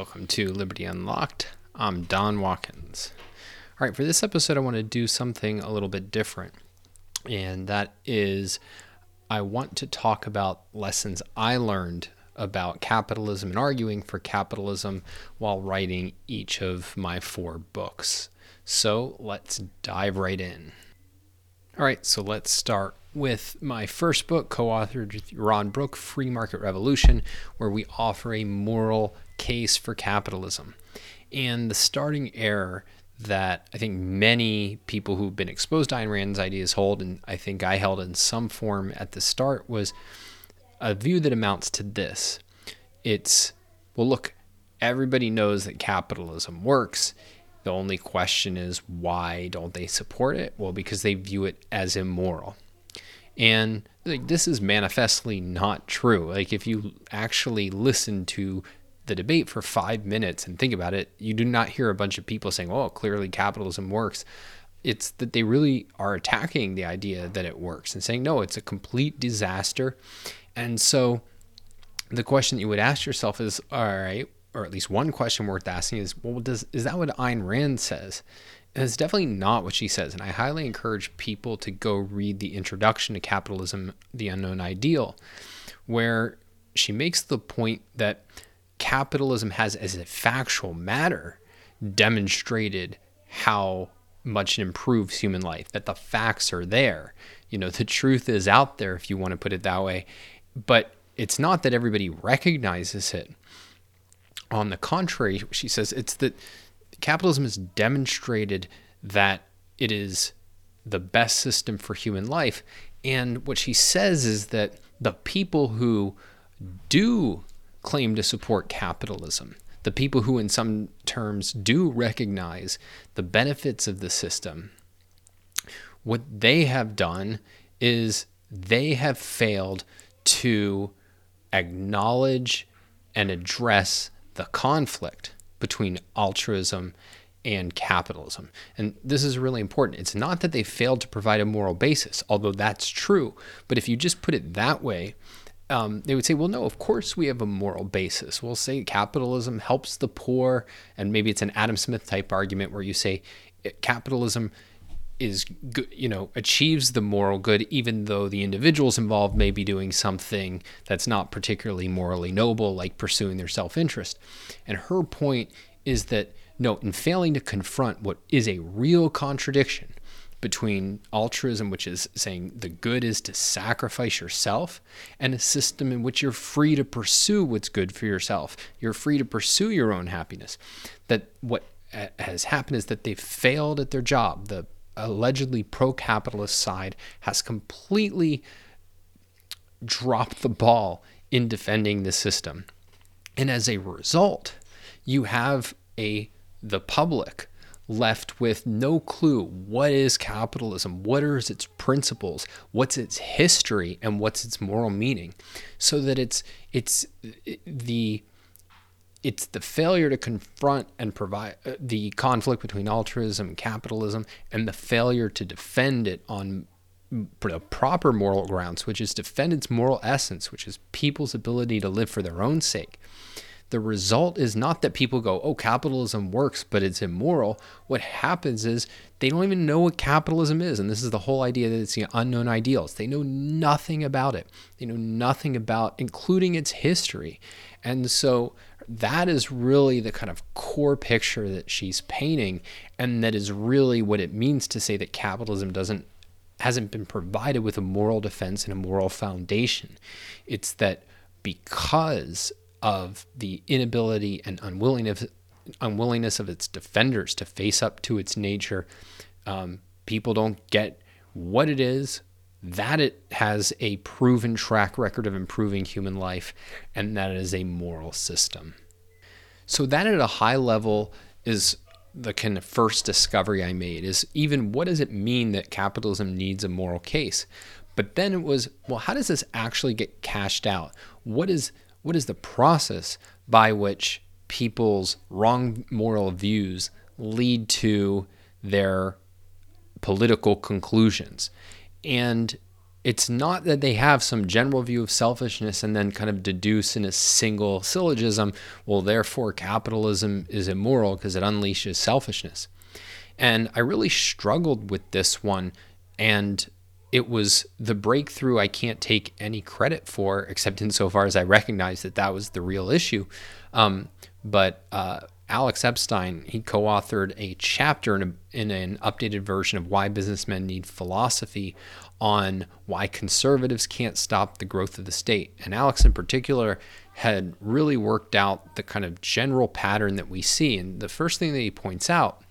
Welcome to Liberty Unlocked. I'm Don Watkins. All right, for this episode, I want to do something a little bit different, and that is I want to talk about lessons I learned about capitalism and arguing for capitalism while writing each of my four books. So let's dive right in. All right, so let's start with my first book, co authored with Yaron Brook, Free Market Revolution, where we offer a moral case for capitalism. And the starting error that I think many people who've been exposed to Ayn Rand's ideas hold, and I think I held in some form at the start, was a view that amounts to this. It's, well, look, everybody knows that capitalism works. The only question is why don't they support it? Well, because they view it as immoral. And like, this is manifestly not true. Like if you actually listen to the debate for five minutes and think about it, you do not hear a bunch of people saying, "Oh, clearly capitalism works." It's that they really are attacking the idea that it works and saying, "No, it's a complete disaster." And so, the question that you would ask yourself is, "All right," or at least one question worth asking is, "Well, does is that what Ayn Rand says?" And it's definitely not what she says. And I highly encourage people to go read the introduction to Capitalism, the Unknown Ideal, where she makes the point that capitalism has, as a factual matter, demonstrated how much it improves human life, that the facts are there. You know, the truth is out there, if you want to put it that way. But it's not that everybody recognizes it. On the contrary, she says it's that capitalism has demonstrated that it is the best system for human life. And what she says is that the people who do claim to support capitalism, the people who, in some terms, do recognize the benefits of the system, what they have done is they have failed to acknowledge and address the conflict between altruism and capitalism. And this is really important. It's not that they failed to provide a moral basis, although that's true. But if you just put it that way, um, they would say, well, no, of course we have a moral basis. We'll say capitalism helps the poor. And maybe it's an Adam Smith type argument where you say eh, capitalism is good, you know, achieves the moral good, even though the individuals involved may be doing something that's not particularly morally noble, like pursuing their self interest. And her point is that no, in failing to confront what is a real contradiction between altruism, which is saying the good is to sacrifice yourself, and a system in which you're free to pursue what's good for yourself. You're free to pursue your own happiness. That what has happened is that they've failed at their job. The allegedly pro capitalist side has completely dropped the ball in defending the system. And as a result, you have a the public left with no clue what is capitalism, what are its principles, what's its history, and what's its moral meaning. So that it's it's the it's the failure to confront and provide uh, the conflict between altruism and capitalism and the failure to defend it on the proper moral grounds, which is defend its moral essence, which is people's ability to live for their own sake. The result is not that people go, oh, capitalism works, but it's immoral. What happens is they don't even know what capitalism is. And this is the whole idea that it's the unknown ideals. They know nothing about it, they know nothing about, including its history. And so that is really the kind of core picture that she's painting and that is really what it means to say that capitalism doesn't hasn't been provided with a moral defense and a moral foundation. It's that because of the inability and unwillingness unwillingness of its defenders to face up to its nature um, people don't get what it is that it has a proven track record of improving human life, and that it is a moral system. So, that at a high level is the kind of first discovery I made is even what does it mean that capitalism needs a moral case? But then it was, well, how does this actually get cashed out? What is what is the process by which people's wrong moral views lead to their political conclusions? And it's not that they have some general view of selfishness and then kind of deduce in a single syllogism, well, therefore capitalism is immoral because it unleashes selfishness. And I really struggled with this one. And it was the breakthrough I can't take any credit for, except insofar as I recognize that that was the real issue. Um, but uh, Alex Epstein, he co authored a chapter in, a, in an updated version of Why Businessmen Need Philosophy on why conservatives can't stop the growth of the state. And Alex, in particular, had really worked out the kind of general pattern that we see. And the first thing that he points out,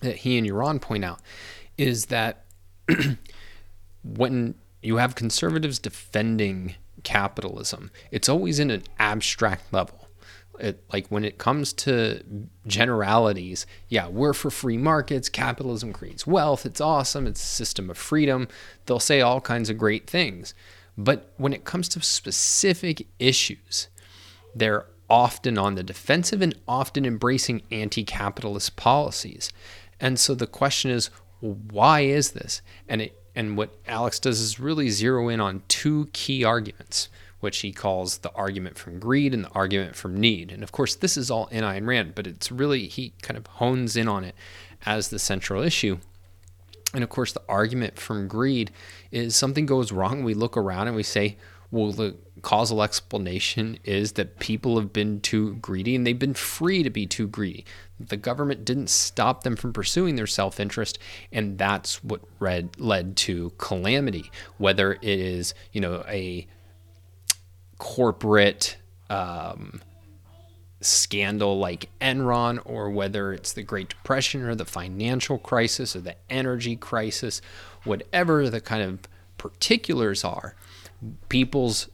that he and Yaron point out, is that when you have conservatives defending capitalism, it's always in an abstract level it, like when it comes to generalities, yeah, we're for free markets. Capitalism creates wealth. It's awesome. It's a system of freedom. They'll say all kinds of great things. But when it comes to specific issues, they're often on the defensive and often embracing anti capitalist policies. And so the question is, why is this? And it, and what Alex does is really zero in on two key arguments which he calls the argument from greed and the argument from need. And of course, this is all in Ayn Rand, but it's really, he kind of hones in on it as the central issue. And of course, the argument from greed is something goes wrong. We look around and we say, well, the causal explanation is that people have been too greedy and they've been free to be too greedy. The government didn't stop them from pursuing their self interest, and that's what read, led to calamity. Whether it is, you know, a corporate um, scandal like Enron, or whether it's the Great Depression or the financial crisis or the energy crisis, whatever the kind of particulars are, people's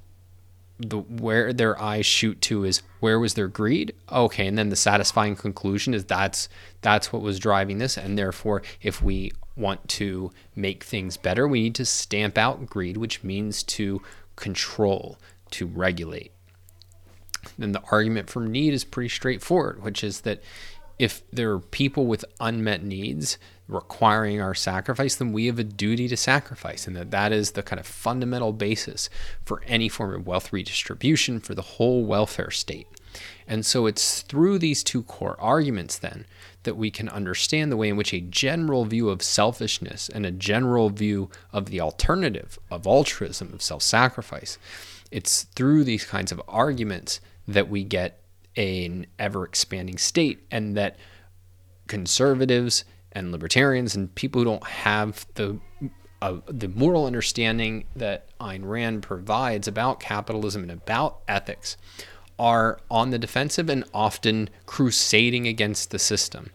the where their eyes shoot to is where was their greed? Okay and then the satisfying conclusion is that's that's what was driving this and therefore if we want to make things better we need to stamp out greed which means to control to regulate. Then the argument from need is pretty straightforward, which is that if there are people with unmet needs requiring our sacrifice, then we have a duty to sacrifice, and that that is the kind of fundamental basis for any form of wealth redistribution for the whole welfare state. And so it's through these two core arguments then that we can understand the way in which a general view of selfishness and a general view of the alternative of altruism, of self sacrifice, it's through these kinds of arguments that we get an ever expanding state, and that conservatives and libertarians and people who don't have the uh, the moral understanding that Ayn Rand provides about capitalism and about ethics are on the defensive and often crusading against the system.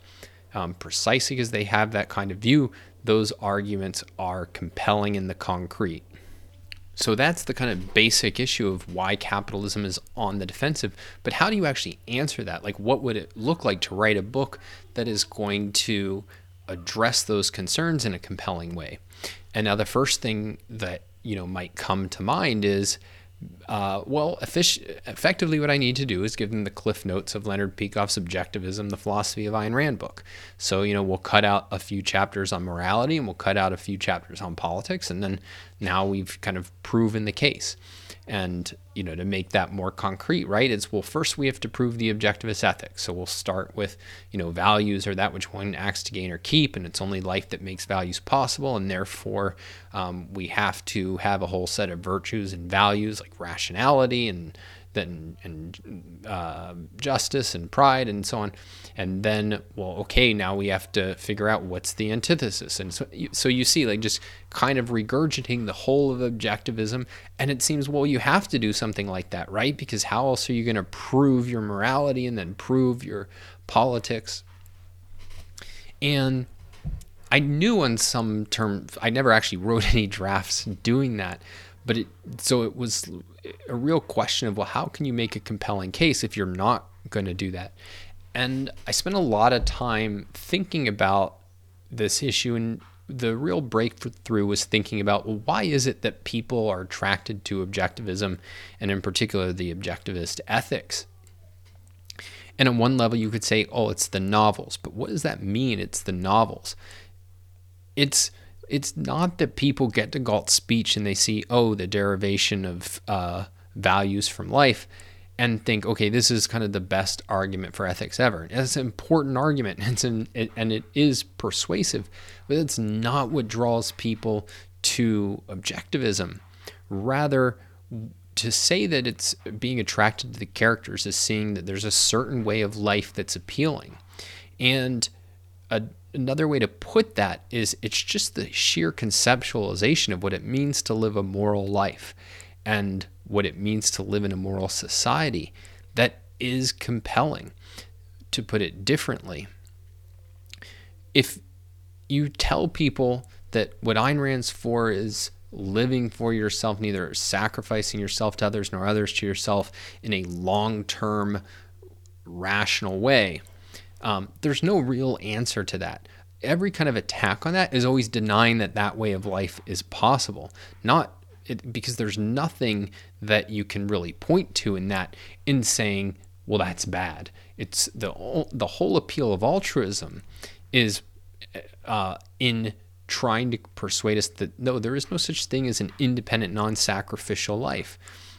Um, precisely because they have that kind of view, those arguments are compelling in the concrete. So that's the kind of basic issue of why capitalism is on the defensive. But how do you actually answer that? Like, what would it look like to write a book that is going to address those concerns in a compelling way? And now the first thing that you know might come to mind is uh, well, effectively, what I need to do is give them the cliff notes of Leonard Peikoff's Objectivism, the Philosophy of Ayn Rand book. So, you know, we'll cut out a few chapters on morality and we'll cut out a few chapters on politics. And then now we've kind of proven the case and you know to make that more concrete right it's well first we have to prove the objectivist ethics. So we'll start with you know values or that which one acts to gain or keep and it's only life that makes values possible and therefore um, we have to have a whole set of virtues and values like rationality and and uh, justice and pride and so on. And then well okay now we have to figure out what's the antithesis. And so so you see like just kind of regurgitating the whole of objectivism. And it seems well you have to do something like that right? Because how else are you going to prove your morality and then prove your politics? And I knew on some term I never actually wrote any drafts doing that but it so it was a real question of well how can you make a compelling case if you're not going to do that? And i spent a lot of time thinking about this issue and the real breakthrough was thinking about well why is it that people are attracted to objectivism and in particular the objectivist ethics? And on one level you could say oh it's the novels but what does that mean it's the novels? It's it's not that people get to Galt's speech and they see, oh, the derivation of uh, values from life and think, okay, this is kind of the best argument for ethics ever. It's an important argument, it's an, it, and it is persuasive, but it's not what draws people to objectivism. Rather, to say that it's being attracted to the characters is seeing that there's a certain way of life that's appealing. And a, another way to put that is it's just the sheer conceptualization of what it means to live a moral life. And what it means to live in a moral society that is compelling. To put it differently, if you tell people that what Ayn Rand's for is living for yourself, neither sacrificing yourself to others nor others to yourself in a long term, rational way, um, there's no real answer to that. Every kind of attack on that is always denying that that way of life is possible, not it, because there's nothing that you can really point to in that in saying, well, that's bad. It's the the whole appeal of altruism is uh, in trying to persuade us that no, there is no such thing as an independent, non-sacrificial life.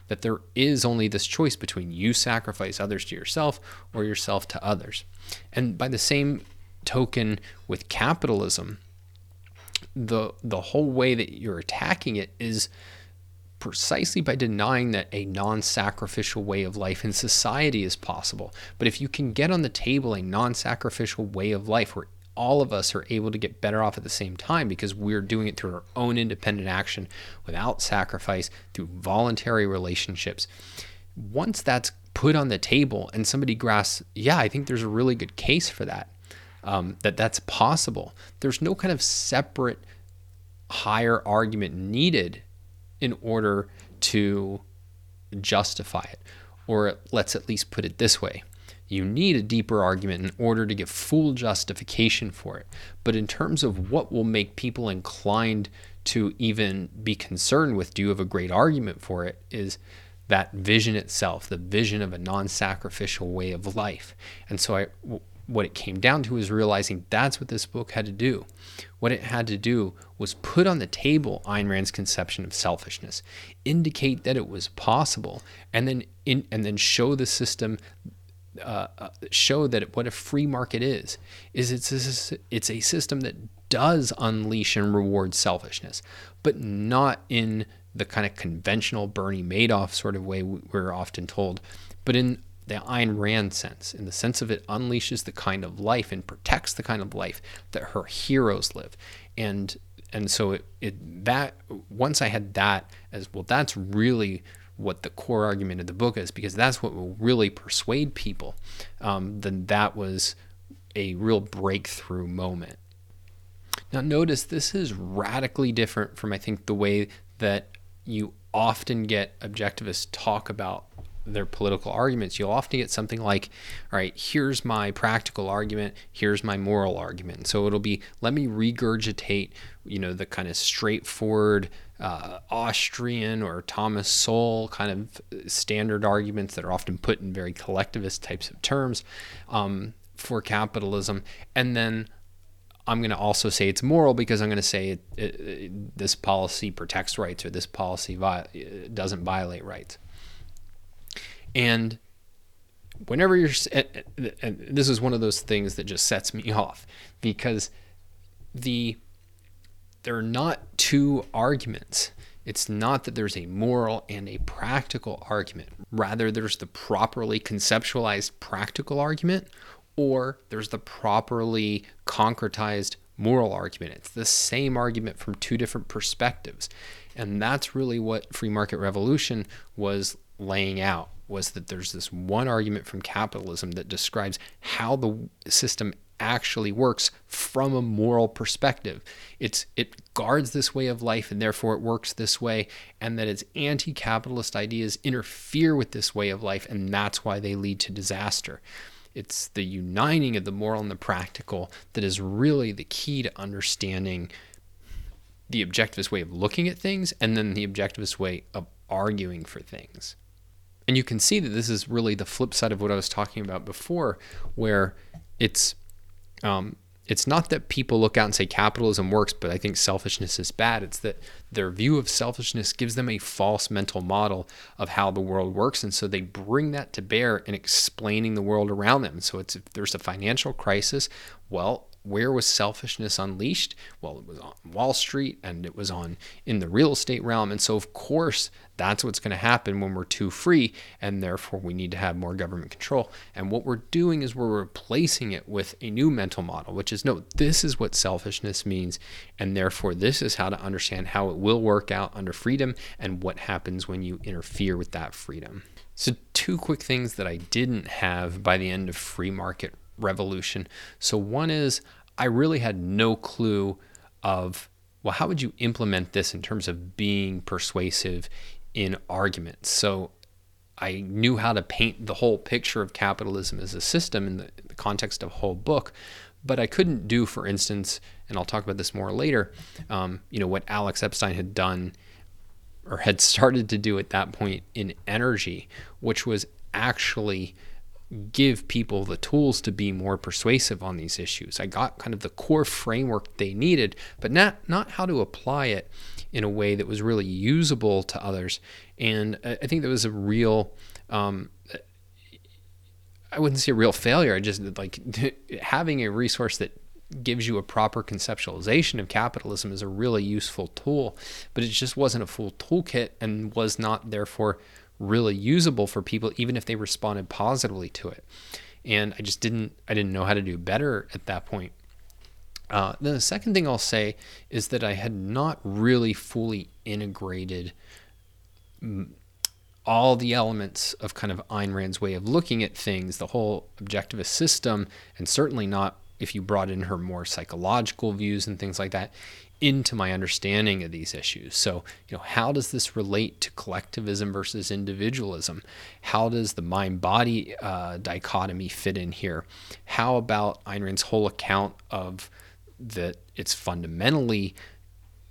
That there is only this choice between you sacrifice others to yourself or yourself to others. And by the same token, with capitalism, the the whole way that you're attacking it is precisely by denying that a non sacrificial way of life in society is possible. But if you can get on the table a non sacrificial way of life where all of us are able to get better off at the same time because we're doing it through our own independent action without sacrifice through voluntary relationships. Once that's put on the table and somebody grasps, yeah, I think there's a really good case for that, um, that that's possible. There's no kind of separate higher argument needed in order to justify it. Or let's at least put it this way you need a deeper argument in order to get full justification for it. But in terms of what will make people inclined to even be concerned with, do you have a great argument for it? Is that vision itself, the vision of a non sacrificial way of life. And so I, what it came down to is realizing that's what this book had to do. What it had to do was put on the table Ayn Rand's conception of selfishness, indicate that it was possible, and then in, and then show the system, uh, uh, show that what a free market is, is it's a, it's a system that does unleash and reward selfishness, but not in the kind of conventional Bernie Madoff sort of way we're often told, but in the Ayn Rand sense, in the sense of it unleashes the kind of life and protects the kind of life that her heroes live. And and so it, it that once I had that as well, that's really what the core argument of the book is because that's what will really persuade people. Um, then that was a real breakthrough moment. Now, notice this is radically different from I think the way that you often get objectivists talk about their political arguments, you'll often get something like, all right, here's my practical argument, here's my moral argument. So it'll be, let me regurgitate, you know, the kind of straightforward uh, Austrian or Thomas Sowell kind of standard arguments that are often put in very collectivist types of terms um, for capitalism. And then I'm going to also say it's moral because I'm going to say it, it, it, this policy protects rights or this policy vi- doesn't violate rights. And whenever you're, and this is one of those things that just sets me off because the there are not two arguments. It's not that there's a moral and a practical argument. Rather, there's the properly conceptualized practical argument, or there's the properly concretized moral argument. It's the same argument from two different perspectives. And that's really what free market revolution was laying out was that there's this one argument from capitalism that describes how the system actually works from a moral perspective. It's it guards this way of life and therefore it works this way and that its anti-capitalist ideas interfere with this way of life and that's why they lead to disaster. It's the uniting of the moral and the practical that is really the key to understanding the objectivist way of looking at things and then the objectivist way of arguing for things. And you can see that this is really the flip side of what I was talking about before, where it's um, it's not that people look out and say capitalism works, but I think selfishness is bad. It's that their view of selfishness gives them a false mental model of how the world works. And so they bring that to bear in explaining the world around them. So it's if there's a financial crisis, well, where was selfishness unleashed? Well, it was on Wall Street and it was on in the real estate realm. And so, of course, that's what's going to happen when we're too free, and therefore we need to have more government control. And what we're doing is we're replacing it with a new mental model, which is no, this is what selfishness means, and therefore this is how to understand how it will work out under freedom and what happens when you interfere with that freedom. So, two quick things that I didn't have by the end of free market revolution. So, one is I really had no clue of, well, how would you implement this in terms of being persuasive in arguments? So, I knew how to paint the whole picture of capitalism as a system in the, the context of a whole book, but I couldn't do, for instance, and I'll talk about this more later, um, you know, what Alex Epstein had done or had started to do at that point in energy, which was actually give people the tools to be more persuasive on these issues. I got kind of the core framework they needed, but not not how to apply it in a way that was really usable to others. And I think that was a real um, I wouldn't say a real failure. I just like having a resource that gives you a proper conceptualization of capitalism is a really useful tool, but it just wasn't a full toolkit and was not therefore really usable for people, even if they responded positively to it. And I just didn't I didn't know how to do better at that point. Uh, then the second thing I'll say is that I had not really fully integrated all the elements of kind of Ayn Rand's way of looking at things, the whole objectivist system, and certainly not if you brought in her more psychological views and things like that into my understanding of these issues. So, you know, how does this relate to collectivism versus individualism? How does the mind body uh, dichotomy fit in here? How about Ayn Rand's whole account of that it's fundamentally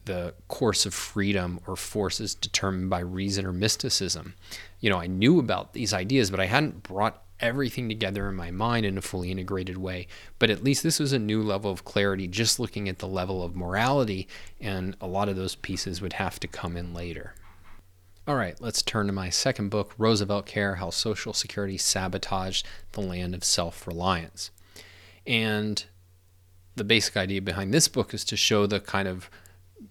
the course of freedom or forces determined by reason or mysticism? You know, I knew about these ideas, but I hadn't brought everything together in my mind in a fully integrated way. But at least this was a new level of clarity, just looking at the level of morality, and a lot of those pieces would have to come in later. All right, let's turn to my second book, RooseveltCare How Social Security Sabotaged the Land of Self Reliance. And the basic idea behind this book is to show the kind of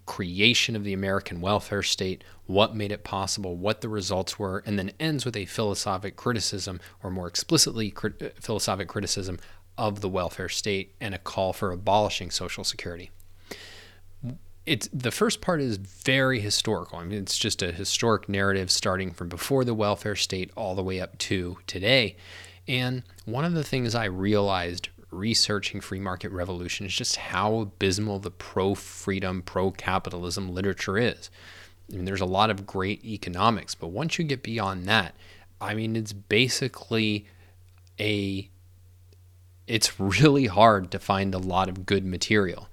creation of the American welfare state, what made it possible, what the results were, and then ends with a philosophic criticism, or more explicitly, crit- uh, philosophic criticism of the welfare state and a call for abolishing Social Security. It's the first part is very historical. I mean, it's just a historic narrative starting from before the welfare state all the way up to today. And one of the things I realized researching free market revolution is just how abysmal the pro freedom, pro capitalism literature is. I mean, there's a lot of great economics, but once you get beyond that, I mean, it's basically a it's really hard to find a lot of good material,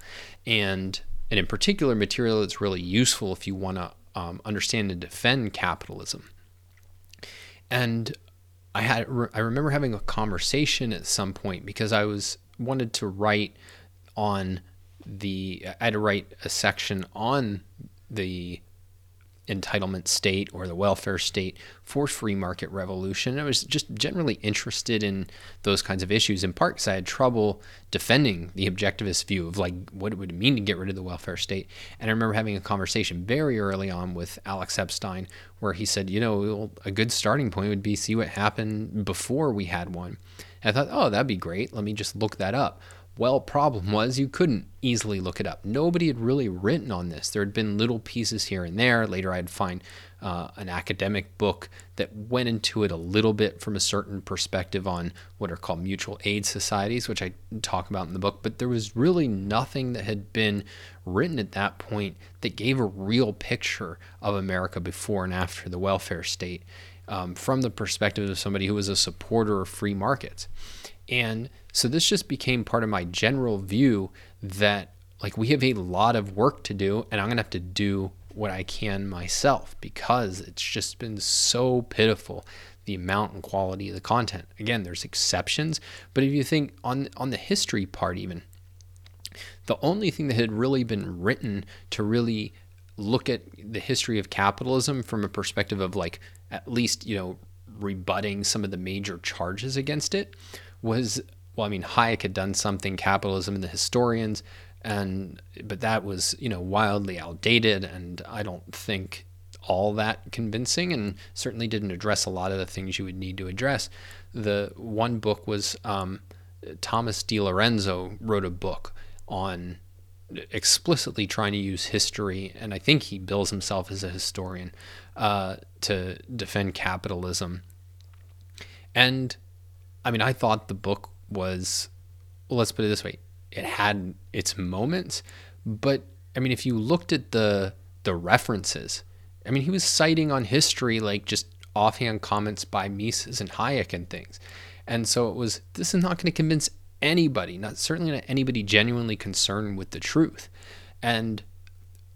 and and in particular, material that's really useful if you want to um, understand and defend capitalism. And I had I remember having a conversation at some point because I was wanted to write on the I had to write a section on the entitlement state or the welfare state for free market revolution. I was just generally interested in those kinds of issues in part because I had trouble defending the objectivist view of like what it would mean to get rid of the welfare state. And I remember having a conversation very early on with Alex Epstein where he said, you know, a good starting point would be see what happened before we had one. And I thought, oh, that'd be great. Let me just look that up. Well, problem was you couldn't easily look it up. Nobody had really written on this. There had been little pieces here and there. Later, I'd find uh, an academic book that went into it a little bit from a certain perspective on what are called mutual aid societies, which I talk about in the book. But there was really nothing that had been written at that point that gave a real picture of America before and after the welfare state um, from the perspective of somebody who was a supporter of free markets. And so this just became part of my general view that like we have a lot of work to do and I'm going to have to do what I can myself because it's just been so pitiful the amount and quality of the content. Again, there's exceptions, but if you think on on the history part even the only thing that had really been written to really look at the history of capitalism from a perspective of like at least you know rebutting some of the major charges against it was well i mean hayek had done something capitalism and the historians and but that was you know wildly outdated and i don't think all that convincing and certainly didn't address a lot of the things you would need to address the one book was um, thomas DiLorenzo wrote a book on explicitly trying to use history, and I think he bills himself as a historian, uh, to defend capitalism. And I mean, I thought the book was, well, let's put it this way, it had its moments, but I mean, if you looked at the the references, I mean, he was citing on history like just offhand comments by Mises and Hayek and things. And so it was, this is not going to convince anybody, not certainly not anybody genuinely concerned with the truth. And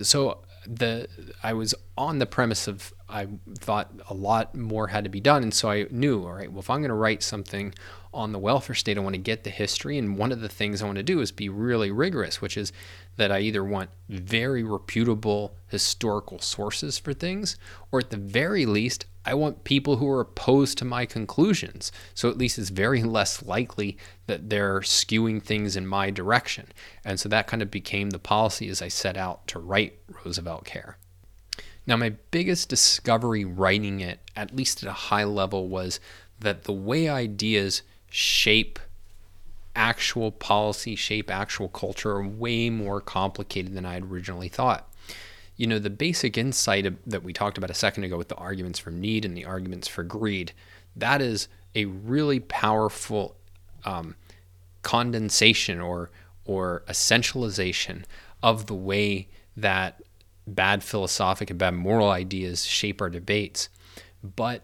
so the I was on the premise of I thought a lot more had to be done, and so I knew, all right, well, if I'm going to write something on the welfare state, I want to get the history, and one of the things I want to do is be really rigorous, which is that I either want very reputable historical sources for things, or at the very least, I want people who are opposed to my conclusions. So at least it's very less likely that they're skewing things in my direction. And so that kind of became the policy as I set out to write RooseveltCare. Now, my biggest discovery writing it, at least at a high level, was that the way ideas shape actual policy, shape actual culture, are way more complicated than I had originally thought you know, the basic insight that we talked about a second ago with the arguments for need and the arguments for greed, that is a really powerful um, condensation or or essentialization of the way that bad philosophic and bad moral ideas shape our debates. But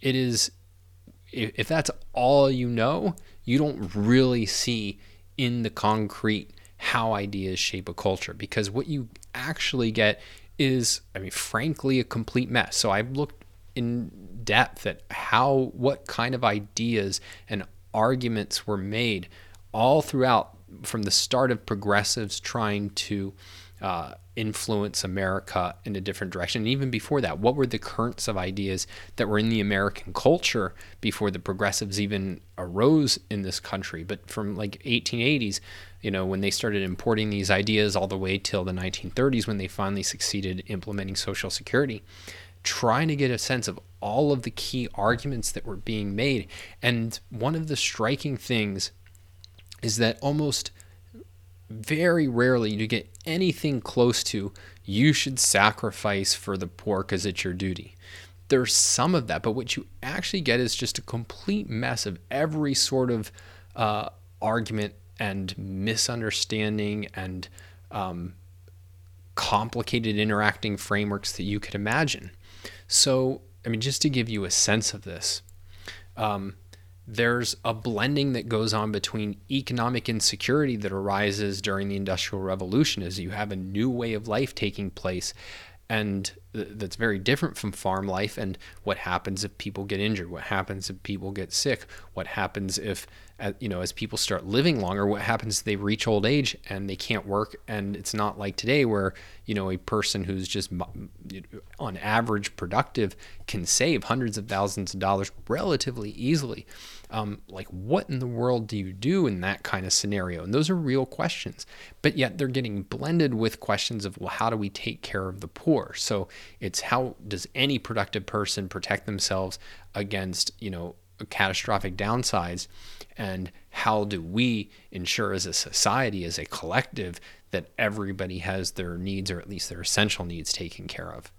it is if that's all you know, you don't really see in the concrete how ideas shape a culture because what you actually get is, I mean, frankly, a complete mess. So I've looked in depth at how, what kind of ideas and arguments were made all throughout from the start of progressives trying to uh, influence America in a different direction. And even before that, what were the currents of ideas that were in the American culture before the progressives even arose in this country? But from like 1880s, you know, when they started importing these ideas all the way till the 1930s, when they finally succeeded implementing Social Security, trying to get a sense of all of the key arguments that were being made. And one of the striking things is that almost very rarely you get anything close to you should sacrifice for the poor because it's your duty. There's some of that, but what you actually get is just a complete mess of every sort of uh, argument and misunderstanding and um, complicated interacting frameworks that you could imagine. So, I mean, just to give you a sense of this, um, there's a blending that goes on between economic insecurity that arises during the Industrial Revolution as you have a new way of life taking place and that's very different from farm life and what happens if people get injured what happens if people get sick what happens if you know as people start living longer what happens if they reach old age and they can't work. And it's not like today where you know a person who's just on average productive can save hundreds of thousands of dollars relatively easily um, like what in the world do you do in that kind of scenario? And those are real questions. But yet they're getting blended with questions of well how do we take care of the poor? So it's how does any productive person protect themselves against you know catastrophic downsides? And how do we ensure as a society as a collective that everybody has their needs or at least their essential needs taken care of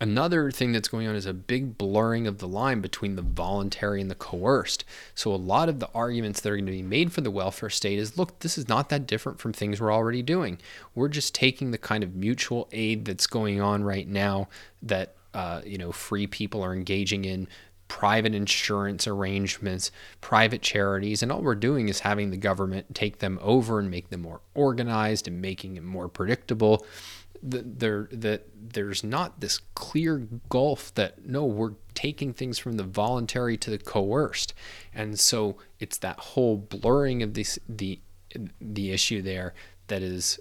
Another thing that's going on is a big blurring of the line between the voluntary and the coerced. So, a lot of the arguments that are going to be made for the welfare state is look, this is not that different from things we're already doing. We're just taking the kind of mutual aid that's going on right now that, uh, you know, free people are engaging in private insurance arrangements, private charities, and all we're doing is having the government take them over and make them more organized and making it more predictable. There, that there's not this clear gulf that no, we're taking things from the voluntary to the coerced, and so it's that whole blurring of this the the issue there that is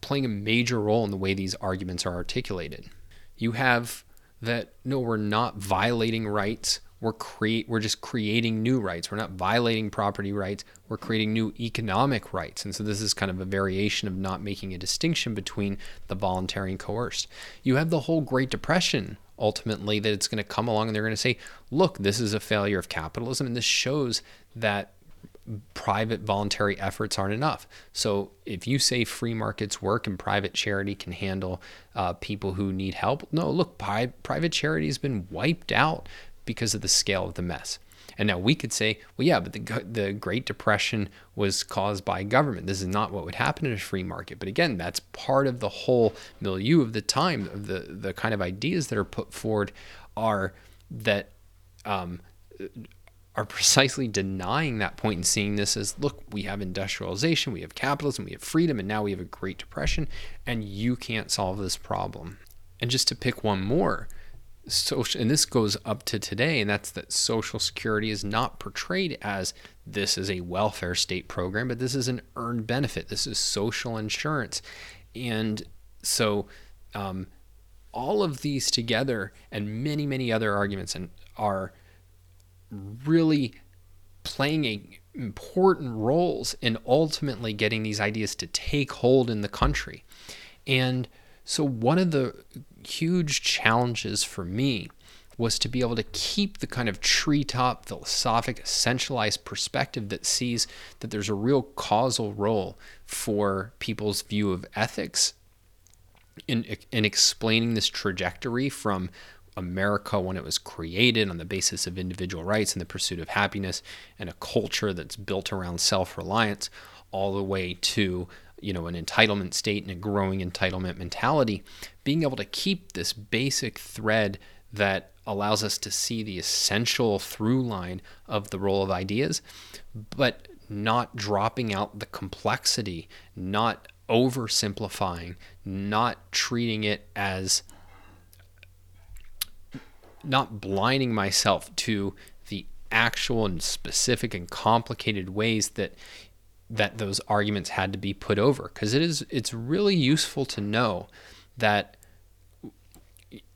playing a major role in the way these arguments are articulated. You have that no, we're not violating rights. We're create we're just creating new rights. We're not violating property rights. We're creating new economic rights. And so this is kind of a variation of not making a distinction between the voluntary and coerced. You have the whole Great Depression ultimately that it's going to come along and they're going to say, look, this is a failure of capitalism and this shows that private voluntary efforts aren't enough. So if you say free markets work and private charity can handle uh, people who need help, no, look, pri- private charity has been wiped out because of the scale of the mess. And now we could say, well, yeah, but the, the Great Depression was caused by government. This is not what would happen in a free market. But again, that's part of the whole milieu of the time. The the kind of ideas that are put forward are that um, are precisely denying that point and seeing this as look, we have industrialization, we have capitalism, we have freedom, and now we have a Great Depression, and you can't solve this problem. And just to pick one more, social, and this goes up to today, and that's that Social Security is not portrayed as this is a welfare state program, but this is an earned benefit. This is social insurance. And so, um, all of these together and many, many other arguments and are really playing a important roles in ultimately getting these ideas to take hold in the country. And so one of the huge challenges for me was to be able to keep the kind of treetop philosophic essentialized perspective that sees that there's a real causal role for people's view of ethics in in explaining this trajectory from America when it was created on the basis of individual rights and the pursuit of happiness and a culture that's built around self-reliance all the way to you know an entitlement state and a growing entitlement mentality being able to keep this basic thread that allows us to see the essential through line of the role of ideas but not dropping out the complexity not oversimplifying not treating it as not blinding myself to the actual and specific and complicated ways that that those arguments had to be put over because it is it's really useful to know that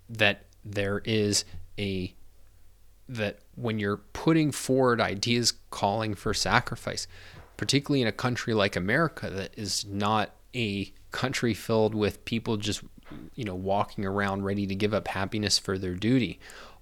that there is a that when you're putting forward ideas calling for sacrifice particularly in a country like America that is not a country filled with people just you know, walking around ready to give up happiness for their duty.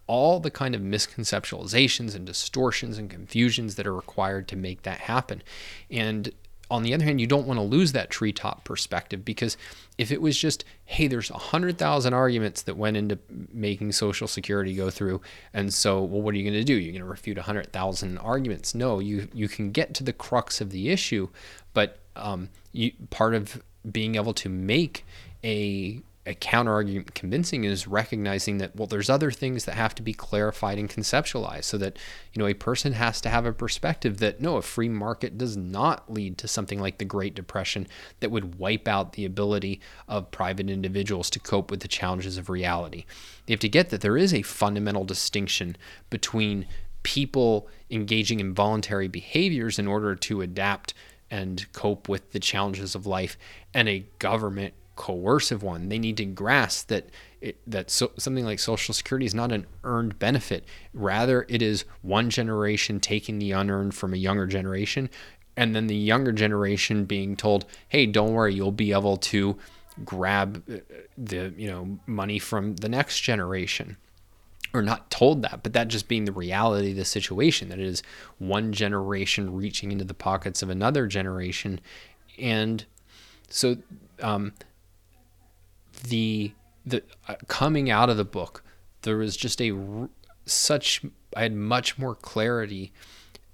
All the kind of misconceptualizations and distortions and confusions that are required to make that happen. And on the other hand, you don't want to lose that treetop perspective because if it was just, hey, there's a hundred thousand arguments that went into making Social Security go through, and so, well, what are you going to do? You're going to refute a hundred thousand arguments? No, you you can get to the crux of the issue, but um, you, part of being able to make a a counter argument convincing is recognizing that well there's other things that have to be clarified and conceptualized so that you know a person has to have a perspective that no a free market does not lead to something like the great depression that would wipe out the ability of private individuals to cope with the challenges of reality. They have to get that there is a fundamental distinction between people engaging in voluntary behaviors in order to adapt and cope with the challenges of life and a government coercive one. They need to grasp that it, that so, something like Social Security is not an earned benefit. Rather, it is one generation taking the unearned from a younger generation, and then the younger generation being told, "Hey, don't worry, you'll be able to grab uh, the you know money from the next generation." Or not told that, but that just being the reality of the situation that it is one generation reaching into the pockets of another generation, and so um, the the uh, coming out of the book, there was just a such I had much more clarity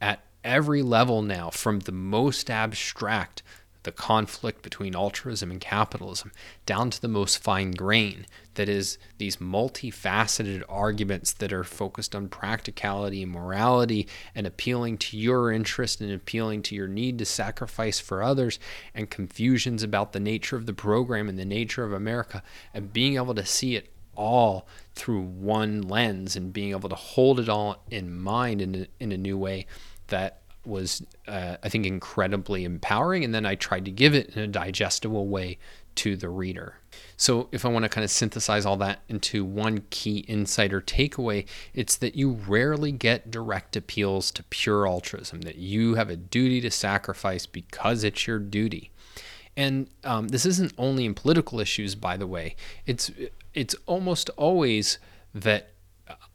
at every level now, from the most abstract the conflict between altruism and capitalism down to the most fine grain. That is these multifaceted arguments that are focused on practicality and morality and appealing to your interest and appealing to your need to sacrifice for others and confusions about the nature of the program and the nature of America and being able to see it all through one lens and being able to hold it all in mind in a, in a new way that was, uh, I think, incredibly empowering. And then I tried to give it in a digestible way to the reader. So, if I want to kind of synthesize all that into one key insight or takeaway, it's that you rarely get direct appeals to pure altruism, that you have a duty to sacrifice because it's your duty. And um, this isn't only in political issues, by the way. It's it's almost always that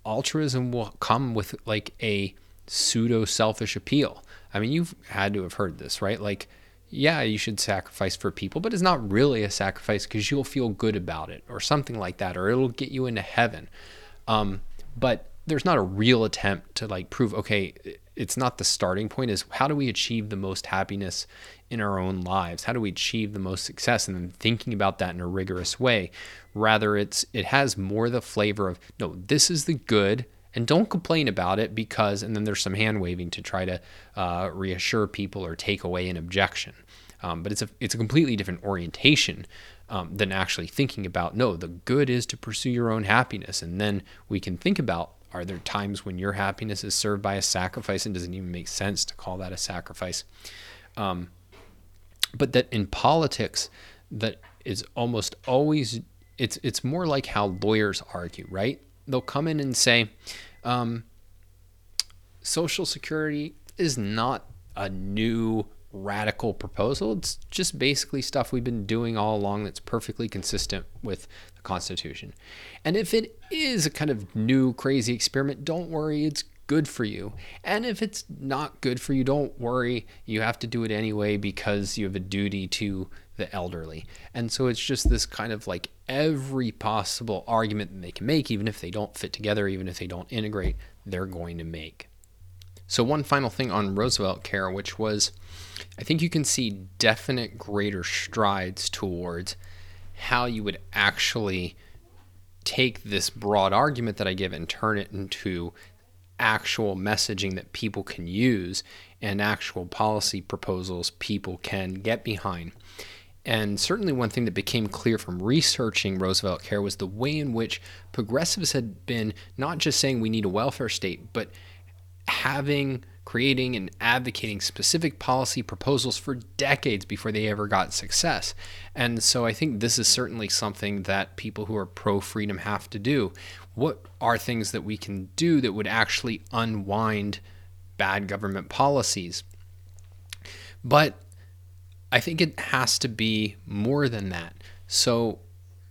altruism will come with like a pseudo selfish appeal. I mean, you've had to have heard this, right? Like, yeah, you should sacrifice for people, but it's not really a sacrifice because you'll feel good about it or something like that, or it'll get you into heaven. Um, but there's not a real attempt to like prove, okay, it's not the starting point, is how do we achieve the most happiness in our own lives? How do we achieve the most success? And then thinking about that in a rigorous way. Rather, it's it has more the flavor of no, this is the good, and don't complain about it because, and then there's some hand waving to try to uh, reassure people or take away an objection. Um, but it's a it's a completely different orientation um, than actually thinking about no, the good is to pursue your own happiness, and then we can think about are there times when your happiness is served by a sacrifice and doesn't even make sense to call that a sacrifice? Um, but that in politics, that is almost always it's it's more like how lawyers argue, right? They'll come in and say, um, Social Security is not a new radical proposal. It's just basically stuff we've been doing all along that's perfectly consistent with the Constitution. And if it is a kind of new crazy experiment, don't worry, it's good for you. And if it's not good for you, don't worry, you have to do it anyway because you have a duty to the elderly. And so it's just this kind of like every possible argument that they can make, even if they don't fit together, even if they don't integrate, they're going to make. So, one final thing on RooseveltCare, which was I think you can see definite greater strides towards how you would actually take this broad argument that I give and turn it into actual messaging that people can use and actual policy proposals people can get behind. And certainly, one thing that became clear from researching RooseveltCare was the way in which progressives had been not just saying we need a welfare state, but having, creating, and advocating specific policy proposals for decades before they ever got success. And so I think this is certainly something that people who are pro freedom have to do. What are things that we can do that would actually unwind bad government policies? But I think it has to be more than that. So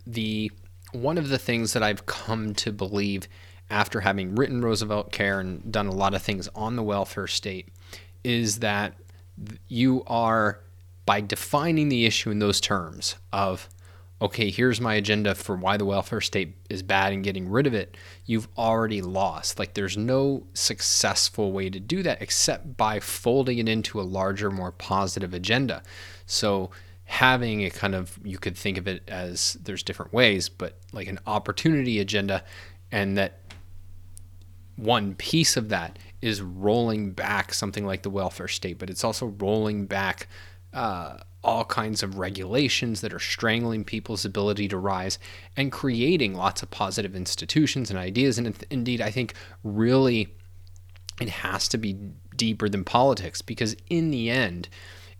the one of the things that I've come to believe after having written RooseveltCare and done a lot of things on the welfare state is that you are by defining the issue in those terms of okay, here's my agenda for why the welfare state is bad and getting rid of it, you've already lost. Like, there's no successful way to do that except by folding it into a larger, more positive agenda. So, having a kind of, you could think of it as there's different ways, but like an opportunity agenda, and that one piece of that is rolling back something like the welfare state, but it's also rolling back uh, all kinds of regulations that are strangling people's ability to rise and creating lots of positive institutions and ideas. And indeed, I think really it has to be deeper than politics because in the end,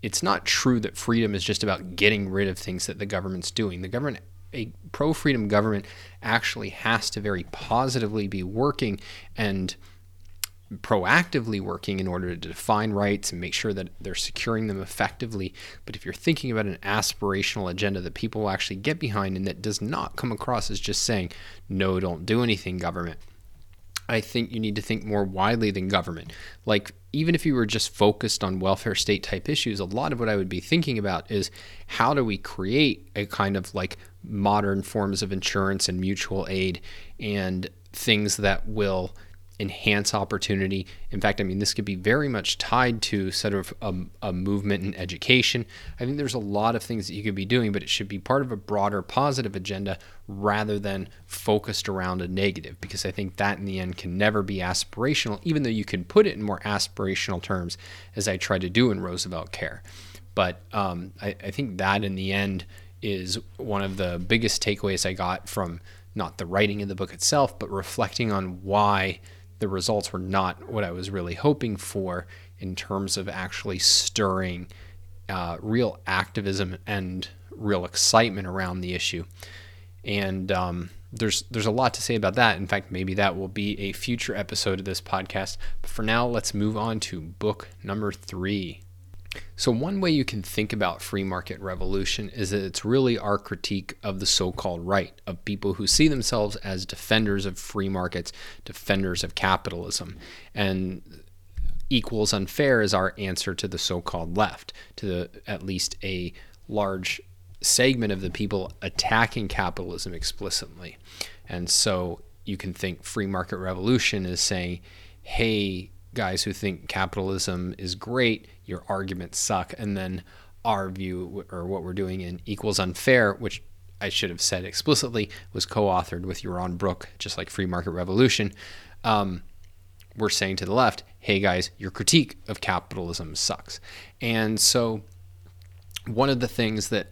it's not true that freedom is just about getting rid of things that the government's doing. The government a pro freedom government actually has to very positively be working and proactively working in order to define rights and make sure that they're securing them effectively. But if you're thinking about an aspirational agenda that people will actually get behind and that does not come across as just saying, no, don't do anything, government, I think you need to think more widely than government. Like, even if you were just focused on welfare state type issues, a lot of what I would be thinking about is how do we create a kind of like modern forms of insurance and mutual aid and things that will enhance opportunity. In fact, I mean, this could be very much tied to sort of a, a, movement in education. I think there's a lot of things that you could be doing, but it should be part of a broader positive agenda rather than focused around a negative, because I think that in the end can never be aspirational, even though you can put it in more aspirational terms, as I try to do in RooseveltCare. But um, I, I think that in the end is one of the biggest takeaways I got from not the writing of the book itself, but reflecting on why the results were not what I was really hoping for in terms of actually stirring uh, real activism and real excitement around the issue. And um, there's there's a lot to say about that. In fact, maybe that will be a future episode of this podcast. But for now, let's move on to book number three. So, one way you can think about free market revolution is that it's really our critique of the so called right, of people who see themselves as defenders of free markets, defenders of capitalism. And Equal Is Unfair is our answer to the so called left, to the, at least a large segment of the people attacking capitalism explicitly. And so you can think free market revolution is saying, hey, guys who think capitalism is great, your arguments suck. And then our view or what we're doing in Equal Is Unfair, which I should have said explicitly, was co authored with Yaron Brook, just like Free Market Revolution. Um, we're saying to the left, hey guys, your critique of capitalism sucks. And so, one of the things that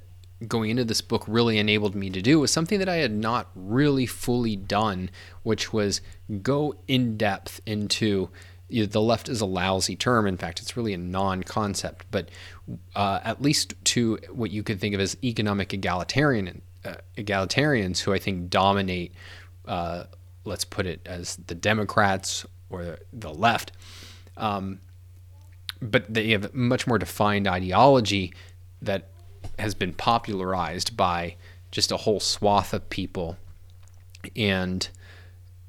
going into this book really enabled me to do was something that I had not really fully done, which was go in depth into you know, the left is a lousy term. In fact, it's really a non concept, but uh, at least to what you could think of as economic egalitarian uh, egalitarians who I think dominate, uh, let's put it as the Democrats or the left. Um, but they have much more defined ideology that has been popularized by just a whole swath of people. And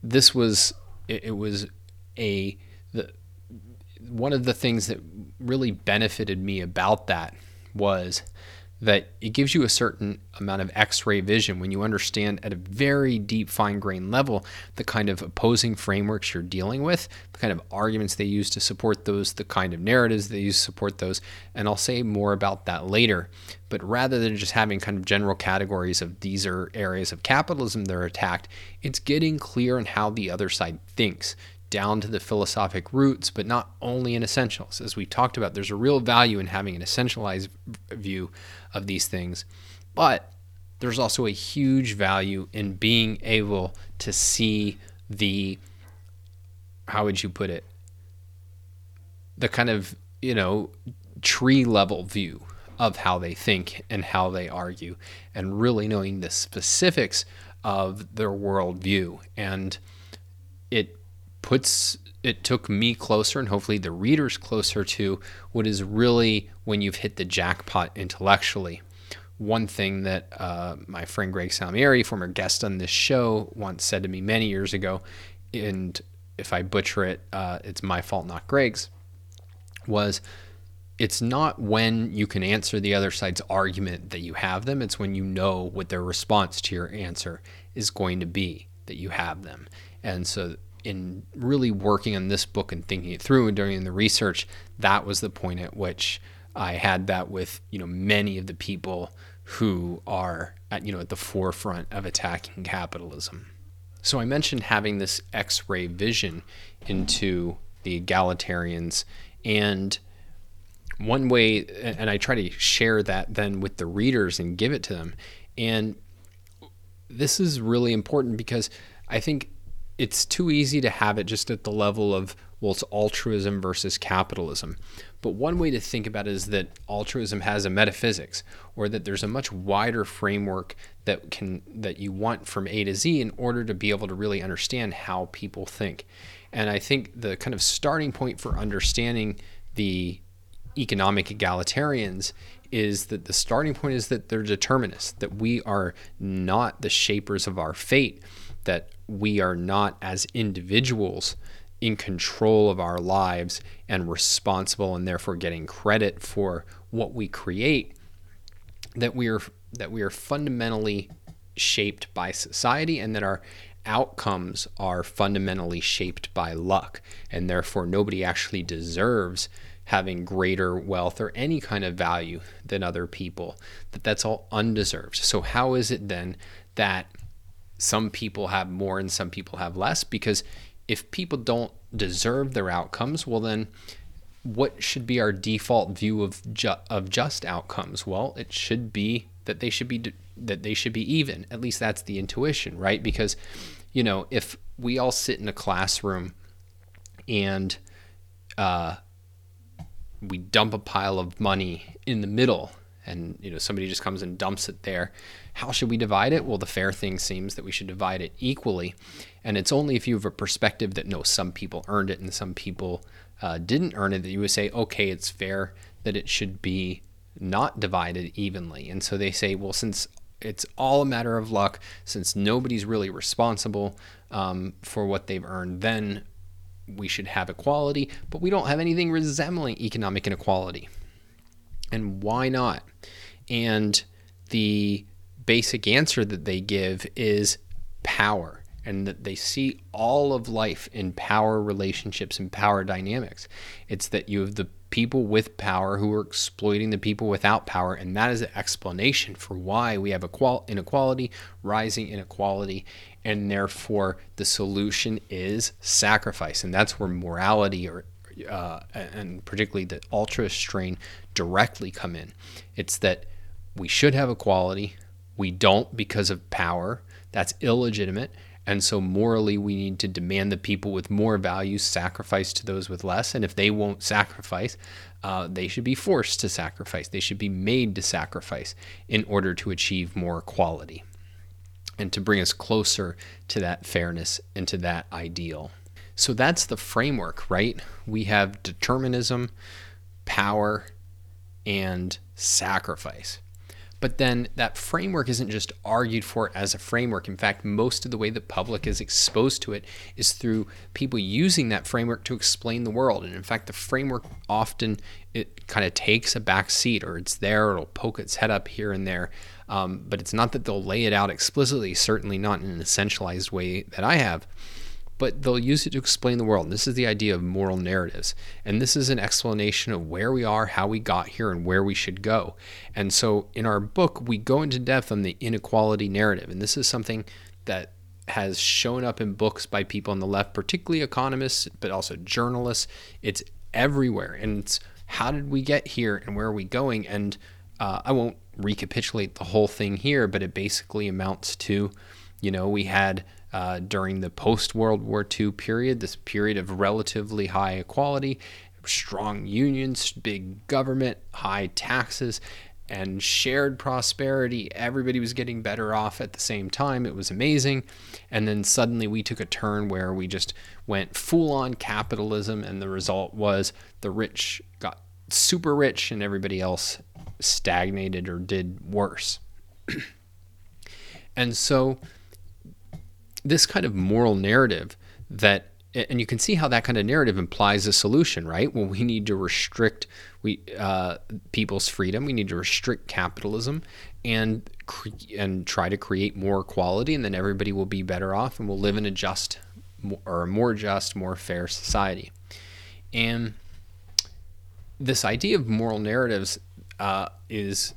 this was, it, it was a one of the things that really benefited me about that was that it gives you a certain amount of x-ray vision. When you understand at a very deep fine grained level the kind of opposing frameworks you're dealing with the kind of arguments they use to support those the kind of narratives they use to support those and i'll say more about that later but rather than just having kind of general categories of these are areas of capitalism that are attacked it's getting clear on how the other side thinks down to the philosophic roots, but not only in essentials. As we talked about, there's a real value in having an essentialized view of these things, but there's also a huge value in being able to see the, how would you put it, the kind of, you know, tree level view of how they think and how they argue, and really knowing the specifics of their worldview. And it puts it took me closer and hopefully the readers closer to what is really when you've hit the jackpot intellectually. One thing that uh, my friend Greg Salmieri, former guest on this show, once said to me many years ago, and if I butcher it, uh, it's my fault, not Greg's, was it's not when you can answer the other side's argument that you have them, it's when you know what their response to your answer is going to be that you have them. And so in really working on this book and thinking it through and during the research, that was the point at which I had that with you know many of the people who are at you know at the forefront of attacking capitalism. So I mentioned having this X-ray vision into the egalitarians and one way and I try to share that then with the readers and give it to them and this is really important because I think it's too easy to have it just at the level of well it's altruism versus capitalism. But one way to think about it is that altruism has a metaphysics or that there's a much wider framework that can that you want from A to Z in order to be able to really understand how people think. And i think the kind of starting point for understanding the economic egalitarians is that the starting point is that they're determinists that we are not the shapers of our fate that we are not as individuals in control of our lives and responsible and therefore getting credit for what we create that we are that we are fundamentally shaped by society and that our outcomes are fundamentally shaped by luck. And therefore nobody actually deserves having greater wealth or any kind of value than other people. That that's all undeserved. So how is it then that some people have more and some people have less because if people don't deserve their outcomes, well then what should be our default view of ju- of just outcomes? Well, it should be that they should be that they should be even. At least that's the intuition, right? Because you know, if we all sit in a classroom and uh, we dump a pile of money in the middle and you know somebody just comes and dumps it there. How should we divide it? Well the fair thing seems that we should divide it equally. And it's only if you have a perspective that no some people earned it and some people uh, didn't earn it that you would say okay it's fair that it should be not divided evenly. And so they say well since it's all a matter of luck since nobody's really responsible um, for what they've earned then we should have equality. But we don't have anything resembling economic inequality and why not? And the basic answer that they give is power and that they see all of life in power relationships and power dynamics. It's that you have the people with power who are exploiting the people without power, and that is the explanation for why we have inequality, rising inequality, and therefore the solution is sacrifice, and that's where morality or uh, and particularly the ultra strain directly come in. It's that we should have equality. We don't because of power. That's illegitimate. And so morally, we need to demand the people with more value sacrifice to those with less. And if they won't sacrifice, uh, they should be forced to sacrifice. They should be made to sacrifice in order to achieve more equality and to bring us closer to that fairness and to that ideal. So that's the framework, right? We have determinism, power, and sacrifice. But then that framework isn't just argued for as a framework. In fact, most of the way the public is exposed to it is through people using that framework to explain the world. And in fact, the framework often it kind of takes a back seat or it's there, it'll poke its head up here and there. Um, but it's not that they'll lay it out explicitly, certainly not in an essentialized way that I have but they'll use it to explain the world. And this is the idea of moral narratives. And this is an explanation of where we are, how we got here, and where we should go. And so in our book, we go into depth on the inequality narrative. And this is something that has shown up in books by people on the left, particularly economists, but also journalists. It's everywhere. And it's how did we get here and where are we going? And uh, I won't recapitulate the whole thing here, but it basically amounts to, you know, we had uh, during the post World War II period, this period of relatively high equality, strong unions, big government, high taxes, and shared prosperity. Everybody was getting better off at the same time. It was amazing. And then suddenly we took a turn where we just went full on capitalism, and the result was the rich got super rich and everybody else stagnated or did worse. and so this kind of moral narrative that and you can see how that kind of narrative implies a solution, right? Well, we need to restrict we uh, people's freedom. We need to restrict capitalism and cre- and try to create more equality, and then everybody will be better off, and we'll live in a just or a more just, more fair society. And this idea of moral narratives uh, is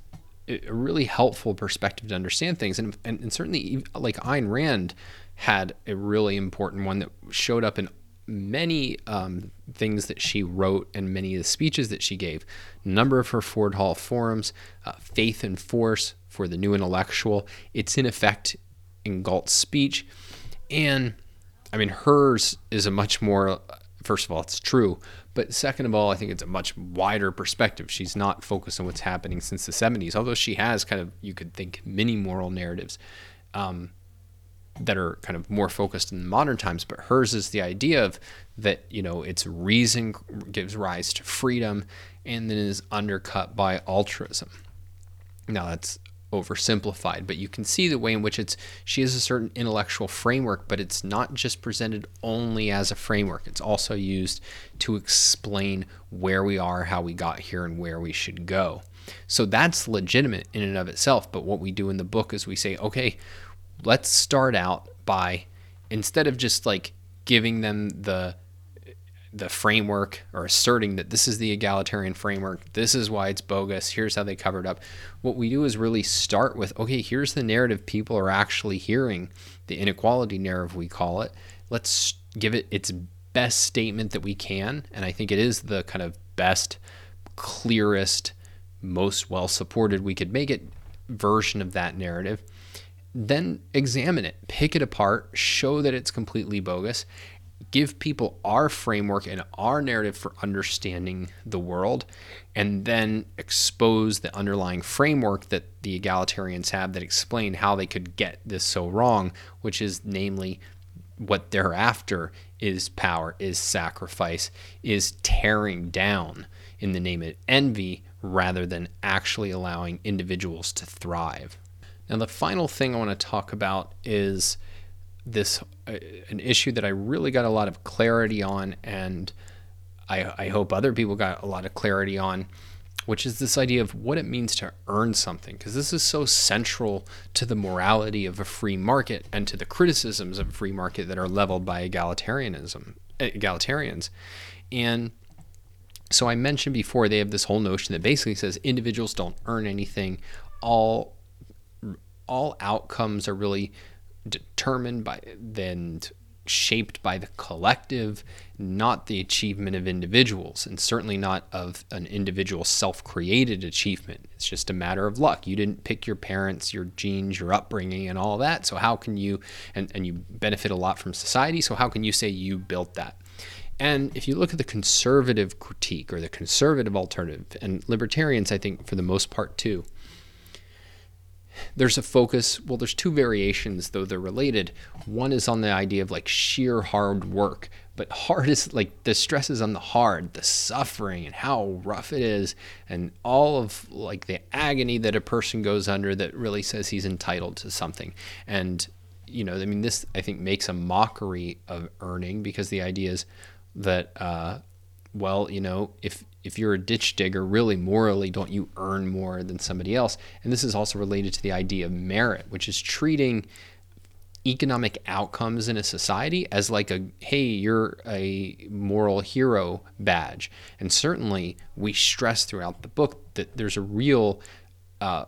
a really helpful perspective to understand things, and, and, and certainly like Ayn Rand had a really important one that showed up in many um, things that she wrote and many of the speeches that she gave. A number of her Ford Hall forums, uh, Faith and Force for the New Intellectual. It's in effect in Galt's speech. And I mean, hers is a much more, first of all, it's true. But second of all, I think it's a much wider perspective. She's not focused on what's happening since the 70s, although she has kind of, you could think, many moral narratives. Um, that are kind of more focused in modern times, but hers is the idea of that, you know, its reason gives rise to freedom and then is undercut by altruism. Now that's oversimplified, but you can see the way in which it's she has a certain intellectual framework, but it's not just presented only as a framework. It's also used to explain where we are, how we got here, and where we should go. So that's legitimate in and of itself. But what we do in the book is we say, okay, let's start out by instead of just like giving them the the framework or asserting that this is the egalitarian framework, this is why it's bogus, here's how they covered up. What we do is really start with okay, here's the narrative people are actually hearing, the inequality narrative, we call it. Let's give it its best statement that we can. And I think it is the kind of best, clearest, most well supported we could make it version of that narrative then examine it, pick it apart, show that it's completely bogus, give people our framework and our narrative for understanding the world, and then expose the underlying framework that the egalitarians have that explain how they could get this so wrong, which is namely what they're after is power, is sacrifice, is tearing down in the name of envy rather than actually allowing individuals to thrive. Now, the final thing I want to talk about is this uh, an issue that I really got a lot of clarity on, and I, I hope other people got a lot of clarity on, which is this idea of what it means to earn something, because this is so central to the morality of a free market and to the criticisms of a free market that are leveled by egalitarianism, egalitarians, and so I mentioned before they have this whole notion that basically says individuals don't earn anything. All all outcomes are really determined by then shaped by the collective, not the achievement of individuals, and certainly not of an individual self created achievement. It's just a matter of luck. You didn't pick your parents, your genes, your upbringing, and all that. So, how can you, and, and you benefit a lot from society, so how can you say you built that? And if you look at the conservative critique or the conservative alternative, and libertarians, I think, for the most part, too, there's a focus. Well, there's two variations, though they're related. One is on the idea of like sheer hard work, but hard is like the stress is on the hard, the suffering, and how rough it is, and all of like the agony that a person goes under that really says he's entitled to something. And, you know, I mean, this I think makes a mockery of earning because the idea is, that uh, well, you know, if if you're a ditch digger, really morally, don't you earn more than somebody else? And this is also related to the idea of merit, which is treating economic outcomes in a society as like a hey you're a moral hero badge and certainly we stress throughout the book that there's a real uh,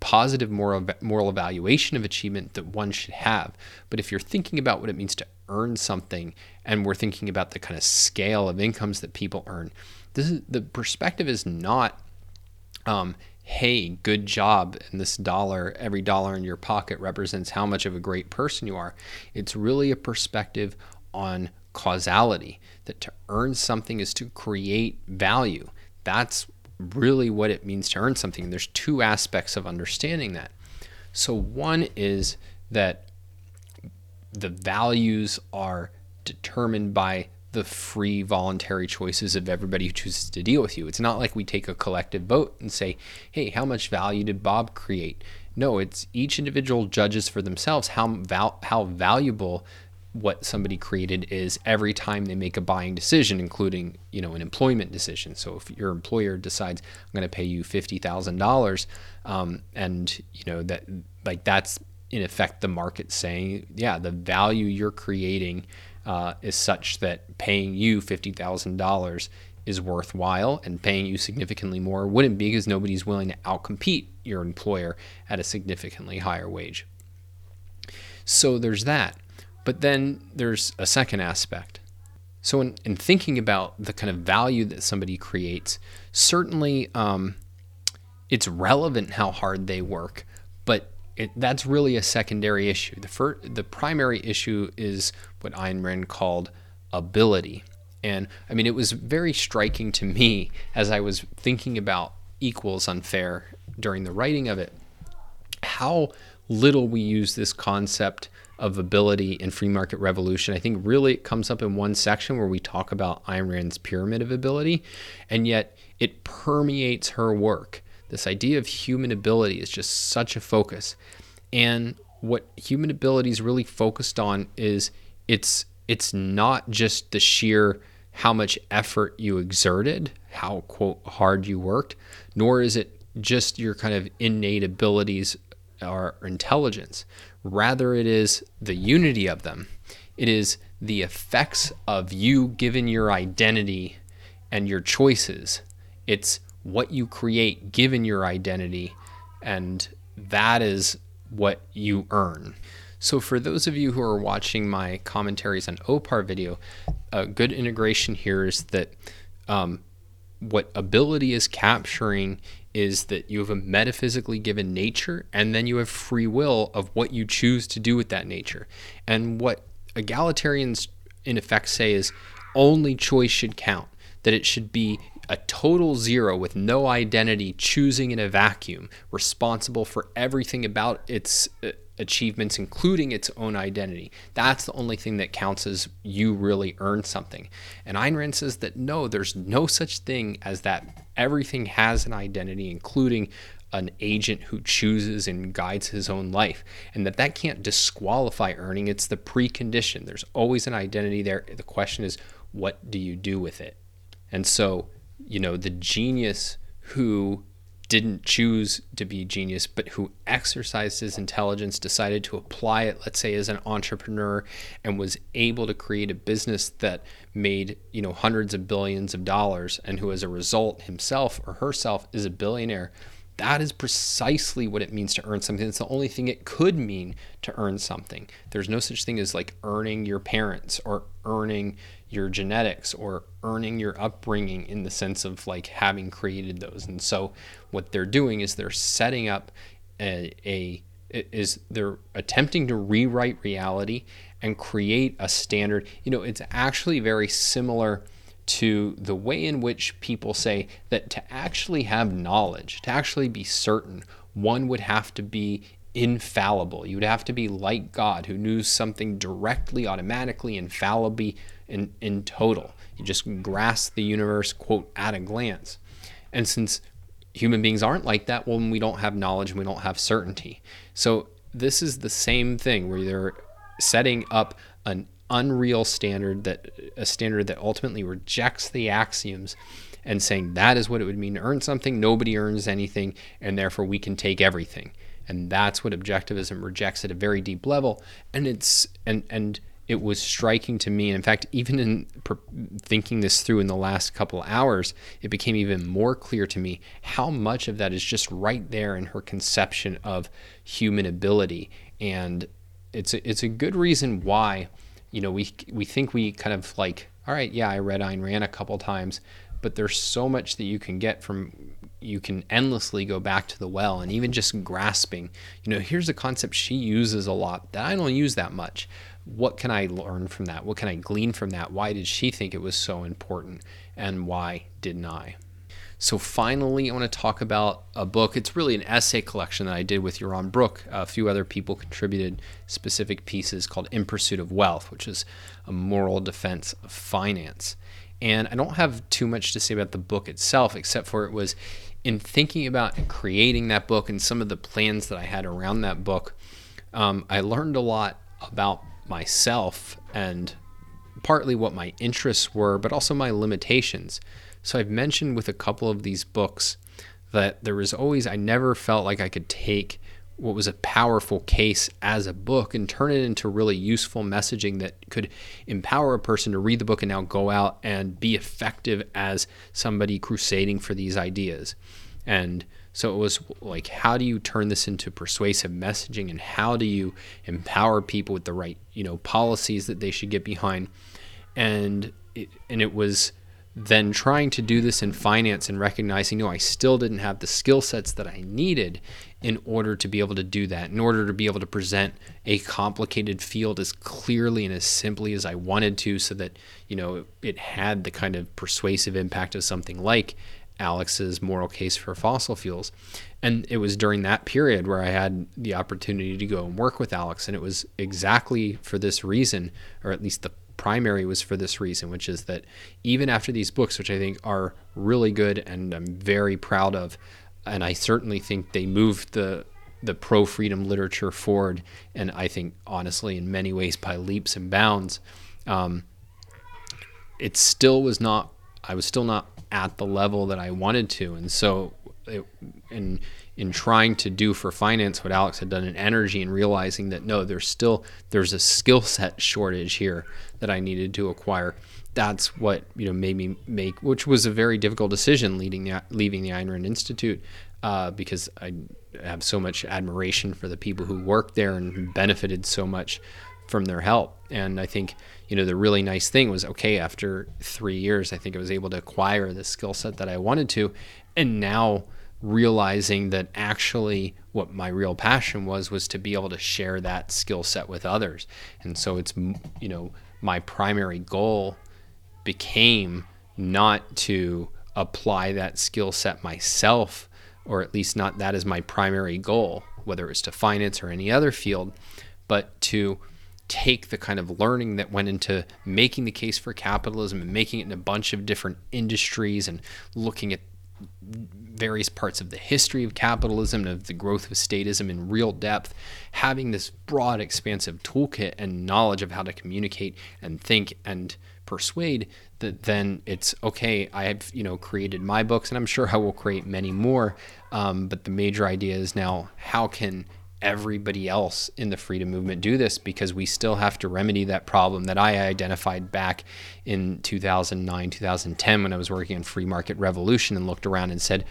positive moral moral evaluation of achievement that one should have but if you're thinking about what it means to earn something and we're thinking about the kind of scale of incomes that people earn this is the perspective is not um, hey good job and this dollar every dollar in your pocket represents how much of a great person you are. It's really a perspective on causality that to earn something is to create value. That's really what it means to earn something and there's two aspects of understanding that. So one is that the values are determined by the free voluntary choices of everybody who chooses to deal with you. It's not like we take a collective vote and say, hey, how much value did Bob create? No, it's each individual judges for themselves how, val- how valuable what somebody created is every time they make a buying decision, including you know an employment decision. So if your employer decides I'm going to pay you fifty thousand um, dollars, and you know that like that's in effect the market saying, yeah, the value you're creating uh, is such that paying you $50,000 is worthwhile and paying you significantly more wouldn't be because nobody's willing to outcompete your employer at a significantly higher wage. So there's that. But then there's a second aspect. So, in, in thinking about the kind of value that somebody creates, certainly um, it's relevant how hard they work, it, that's really a secondary issue. The, fir- the primary issue is what Ayn Rand called ability. And I mean, it was very striking to me as I was thinking about Equal Is Unfair during the writing of it, how little we use this concept of ability in free market revolution. I think really it comes up in one section where we talk about Ayn Rand's pyramid of ability, and yet it permeates her work. This idea of human ability is just such a focus. And what human ability is really focused on is it's it's not just the sheer how much effort you exerted, how quote hard you worked, nor is it just your kind of innate abilities or intelligence. Rather, it is the unity of them. It is the effects of you given your identity and your choices. It's what you create given your identity, and that is what you earn. So, for those of you who are watching my commentaries on OPAR video, a good integration here is that um, what ability is capturing is that you have a metaphysically given nature and then you have free will of what you choose to do with that nature. And what egalitarians in effect say is only choice should count, that it should be a total zero with no identity choosing in a vacuum, responsible for everything about its uh, achievements, including its own identity. That's the only thing that counts as you really earn something. And Ayn Rand says that no, there's no such thing as that. Everything has an identity, including an agent who chooses and guides his own life and that that can't disqualify earning it's the precondition there's always an identity there the question is what do you do with it and so you know the genius who didn't choose to be genius, but who exercised his intelligence, decided to apply it, let's say as an entrepreneur, and was able to create a business that made, you know, hundreds of billions of dollars, and who as a result himself or herself is a billionaire. That is precisely what it means to earn something. It's the only thing it could mean to earn something. There's no such thing as like earning your parents or earning your genetics or earning your upbringing in the sense of like having created those. And so what they're doing is they're setting up a, a is they're attempting to rewrite reality and create a standard. You know, it's actually very similar to the way in which people say that to actually have knowledge, to actually be certain, one would have to be infallible. You would have to be like God, who knew something directly, automatically, infallibly, in, in total. You just grasp the universe, quote, at a glance. And since human beings aren't like that, well, we don't have knowledge and we don't have certainty. So this is the same thing where they're setting up an unreal standard that a standard that ultimately rejects the axioms and saying that is what it would mean to earn something nobody earns anything and therefore we can take everything and that's what objectivism rejects at a very deep level and it's and and it was striking to me. And in fact, even in per- thinking this through in the last couple hours, it became even more clear to me how much of that is just right there in her conception of human ability. And it's a, it's a good reason why, you know, we we think we kind of like, all right, yeah, I read Ayn Rand a couple times, but there's so much that you can get from you can endlessly go back to the well and even just grasping you know here's a concept she uses a lot that i don't use that much what can I learn from that? What can I glean from that? Why did she think it was so important? And why didn't I? So, finally, I want to talk about a book. It's really an essay collection that I did with Yaron Brook. A few other people contributed specific pieces called In Pursuit of Wealth, which is a moral defense of finance. And I don't have too much to say about the book itself, except for it was in thinking about creating that book and some of the plans that I had around that book. Um, I learned a lot about myself and partly what my interests were, but also my limitations. So I've mentioned with a couple of these books that there was always, I never felt like I could take what was a powerful case as a book and turn it into really useful messaging that could empower a person to read the book and now go out and be effective as somebody crusading for these ideas. And so it was like, how do you turn this into persuasive messaging, and how do you empower people with the right, you know, policies that they should get behind? And it, and it was then trying to do this in finance and recognizing, no, I still didn't have the skill sets that I needed in order to be able to do that, in order to be able to present a complicated field as clearly and as simply as I wanted to, so that you know it had the kind of persuasive impact of something like Alex's moral case for fossil fuels. And it was during that period where I had the opportunity to go and work with Alex. And it was exactly for this reason, or at least the primary was for this reason, which is that even after these books, which I think are really good and I'm very proud of, and I certainly think they moved the the pro freedom literature forward, and I think honestly, in many ways, by leaps and bounds. Um, it still was not. I was still not at the level that I wanted to. And so, it, in in trying to do for finance what Alex had done in energy and realizing that no, there's still there's a skill set shortage here that I needed to acquire. That's what you know made me make, which was a very difficult decision, leading the, leaving the Ayn Rand Institute, uh, because I have so much admiration for the people who worked there and benefited so much from their help. And I think you know, the really nice thing was okay, after three years, I think I was able to acquire the skill set that I wanted to. And now realizing that actually what my real passion was, was to be able to share that skill set with others. And so it's, you know, my primary goal became not to apply that skill set myself, or at least not that is my primary goal, whether it's to finance or any other field, but to take the kind of learning that went into making the case for capitalism and making it in a bunch of different industries and looking at various parts of the history of capitalism and of the growth of statism in real depth, having this broad, expansive toolkit and knowledge of how to communicate and think and persuade that then it's okay i've you know created my books and i'm sure i will create many more. Um, but the major idea is now how can everybody else in the freedom movement do this because we still have to remedy that problem that I identified back in 2009, 2010 when I was working on Free Market Revolution and looked around and said,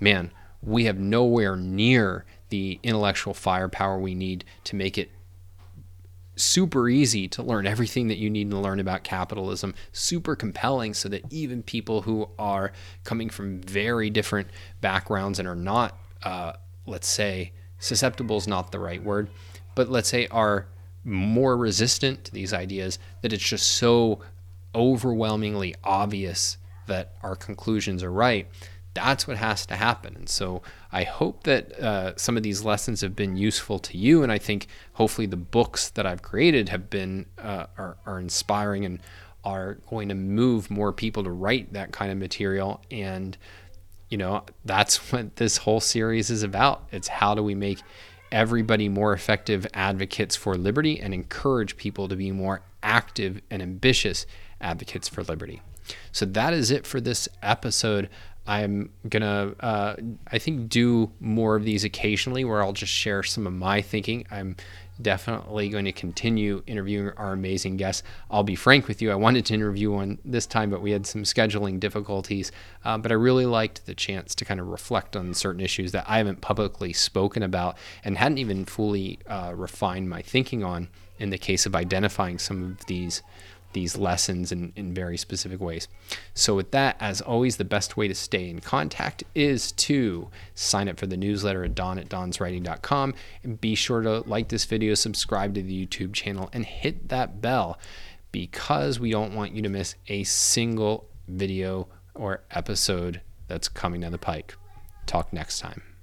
man, we have nowhere near the intellectual firepower we need to make it super easy to learn everything that you need to learn about capitalism, super compelling so that even people who are coming from very different backgrounds and are not, uh, let's say, susceptible is not the right word, but let's say are more resistant to these ideas that it's just so overwhelmingly obvious that our conclusions are right. That's what has to happen. And so I hope that uh, some of these lessons have been useful to you. And I think hopefully the books that I've created have been, uh, are, are inspiring and are going to move more people to write that kind of material. And you know, that's what this whole series is about. It's how do we make everybody more effective advocates for liberty and encourage people to be more active and ambitious advocates for liberty. So that is it for this episode. I'm gonna, uh, I think, do more of these occasionally where I'll just share some of my thinking. I'm definitely going to continue interviewing our amazing guests. I'll be frank with you, I wanted to interview one this time, but we had some scheduling difficulties. Uh, but I really liked the chance to kind of reflect on certain issues that I haven't publicly spoken about and hadn't even fully uh, refined my thinking on in the case of identifying some of these these lessons in, in very specific ways. So, with that, as always, the best way to stay in contact is to sign up for the newsletter at don at donswriting.com and be sure to like this video, subscribe to the YouTube channel, and hit that bell because we don't want you to miss a single video or episode that's coming down the pike. Talk next time.